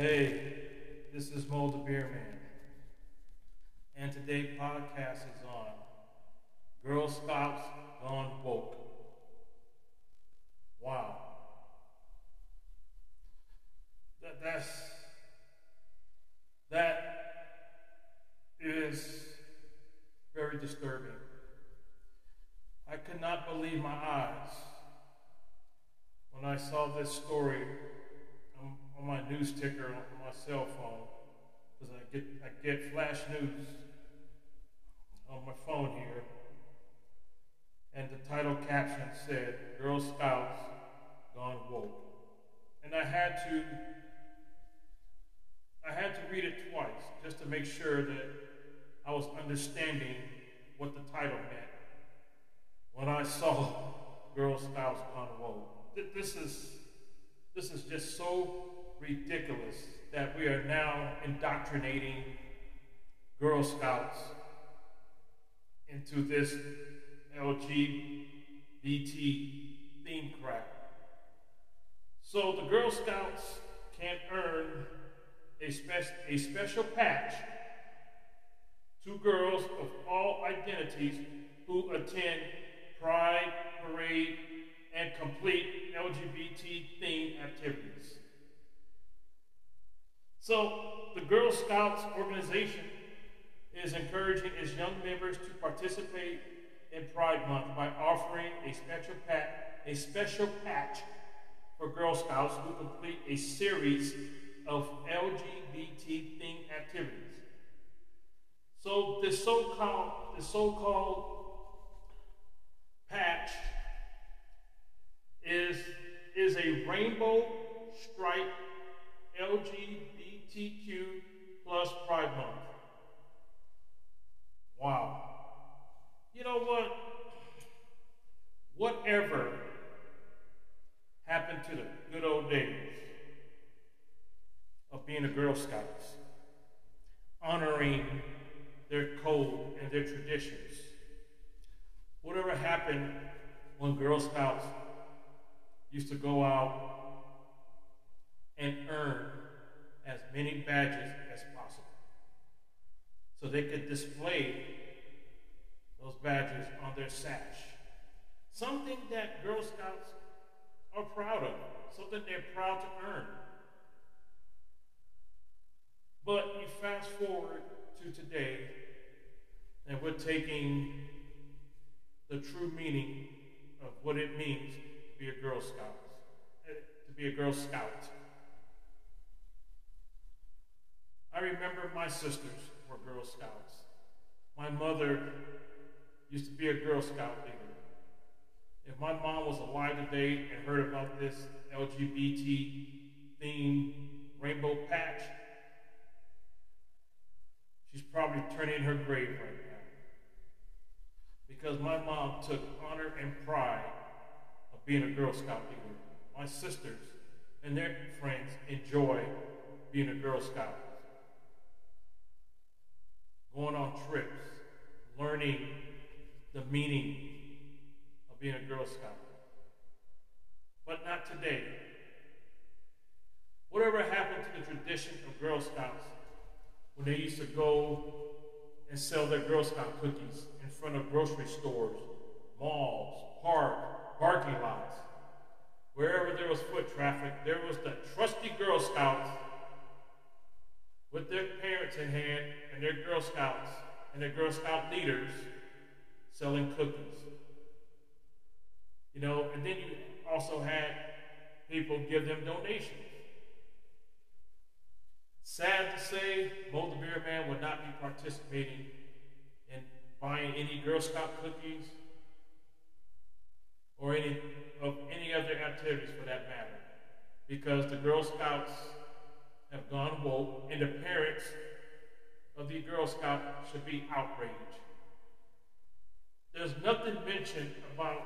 Hey, this is Mo the Beer Man. And today podcast is on Girl Scouts Gone Woke. Wow. That, that's that is very disturbing. I could not believe my eyes when I saw this story news ticker on my cell phone, because I get I get flash news on my phone here, and the title caption said "Girl Scouts Gone Woke," and I had to I had to read it twice just to make sure that I was understanding what the title meant when I saw Girl Scouts Gone Woke. This is this is just so ridiculous that we are now indoctrinating Girl Scouts into this LGBT theme crap. So the Girl Scouts can earn a, spe- a special patch to girls of all identities who attend Pride Parade and complete LGBT themed activities. So, the Girl Scouts organization is encouraging its young members to participate in Pride Month by offering a special pat, a special patch for Girl Scouts who complete a series of LGBT themed activities. So this so-called the so-called patch is, is a rainbow stripe LGBTQ plus Pride Month. Wow. You know what? Whatever happened to the good old days of being a Girl Scouts, honoring their code and their traditions? Whatever happened when Girl Scouts used to go out and earn many badges as possible so they could display those badges on their sash. Something that Girl Scouts are proud of, something they're proud to earn. But you fast forward to today, and we're taking the true meaning of what it means to be a Girl Scout. Eh, to be a Girl Scout. I remember my sisters were Girl Scouts. My mother used to be a Girl Scout leader. If my mom was alive today and heard about this LGBT themed rainbow patch, she's probably turning her grave right now. Because my mom took honor and pride of being a Girl Scout leader. My sisters and their friends enjoy being a Girl Scout. Trips, learning the meaning of being a Girl Scout. But not today. Whatever happened to the tradition of Girl Scouts when they used to go and sell their Girl Scout cookies in front of grocery stores, malls, parks, parking lots. Wherever there was foot traffic, there was the trusty Girl Scouts with their parents in hand and their Girl Scouts and their Girl Scout leaders selling cookies. You know, and then you also had people give them donations. Sad to say, Mo the Beer Man would not be participating in buying any Girl Scout cookies or any of any other activities for that matter. Because the Girl Scouts have gone woke and the parents of the Girl Scout should be outraged. There's nothing mentioned about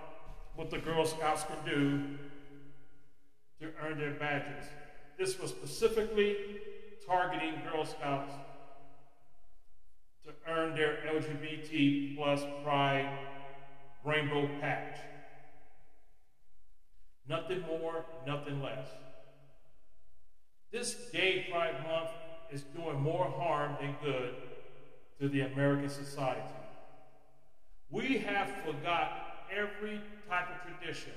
what the Girl Scouts can do to earn their badges. This was specifically targeting Girl Scouts to earn their LGBT plus pride rainbow patch. Nothing more, nothing less. This gay pride Pride Month is doing more harm than good to the American society. We have forgot every type of tradition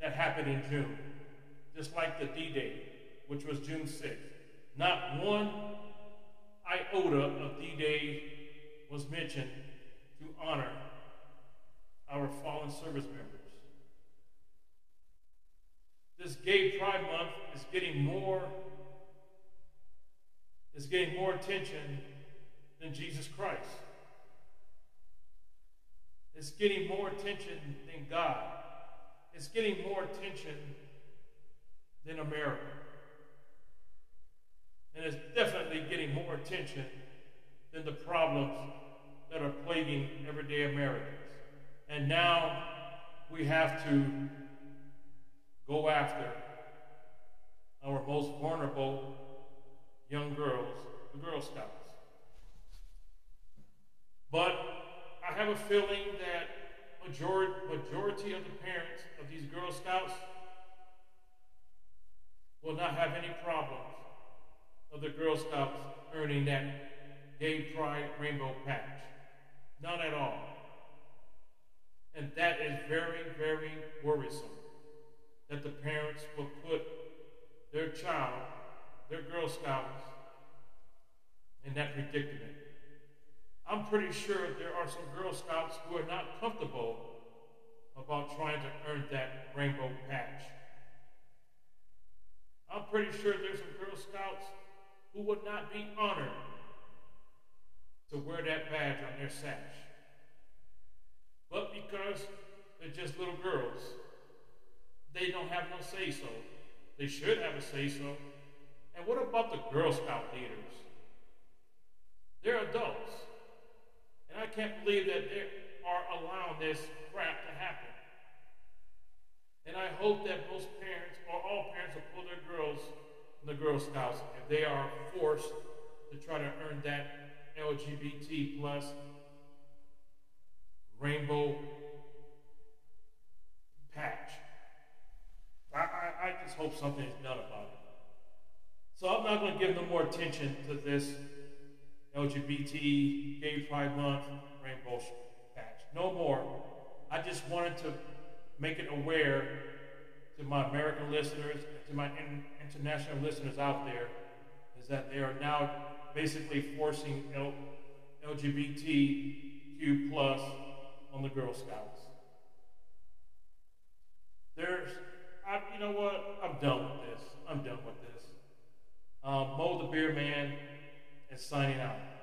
that happened in June, just like the D Day, which was June 6th. Not one iota of D Day was mentioned to honor our fallen service members. This Gay Pride Month is getting more is getting more attention than Jesus Christ. It's getting more attention than God. It's getting more attention than America. And it's definitely getting more attention than the problems that are plaguing everyday Americans. And now we have to go after our most vulnerable young girls, the Girl Scouts. But I have a feeling that majority, majority of the parents of these Girl Scouts will not have any problems of the Girl Scouts earning that gay pride rainbow patch. None at all. And that is very, very worrisome that the parents will put their child, their Girl Scouts, in that predicament. I'm pretty sure there are some Girl Scouts who are not comfortable about trying to earn that rainbow patch. I'm pretty sure there's some Girl Scouts who would not be honored to wear that badge on their sash. But because they're just little girls, they don't have no say so. They should have a say so. And what about the Girl Scout leaders? They're adults. And I can't believe that they are allowing this crap to happen. And I hope that most parents, or all parents, will pull their girls from the Girl Scouts if they are forced to try to earn that LGBT plus rainbow patch. I, I, I just hope something is done about it. I'm going to give no more attention to this LGBT Gay Pride Month rainbow patch. No more. I just wanted to make it aware to my American listeners, to my in, international listeners out there, is that they are now basically forcing L, LGBTQ plus on the Girl Scouts. There's, I, you know what? I'm done with this. I'm done with this. Um, Mo the Beer Man is signing out.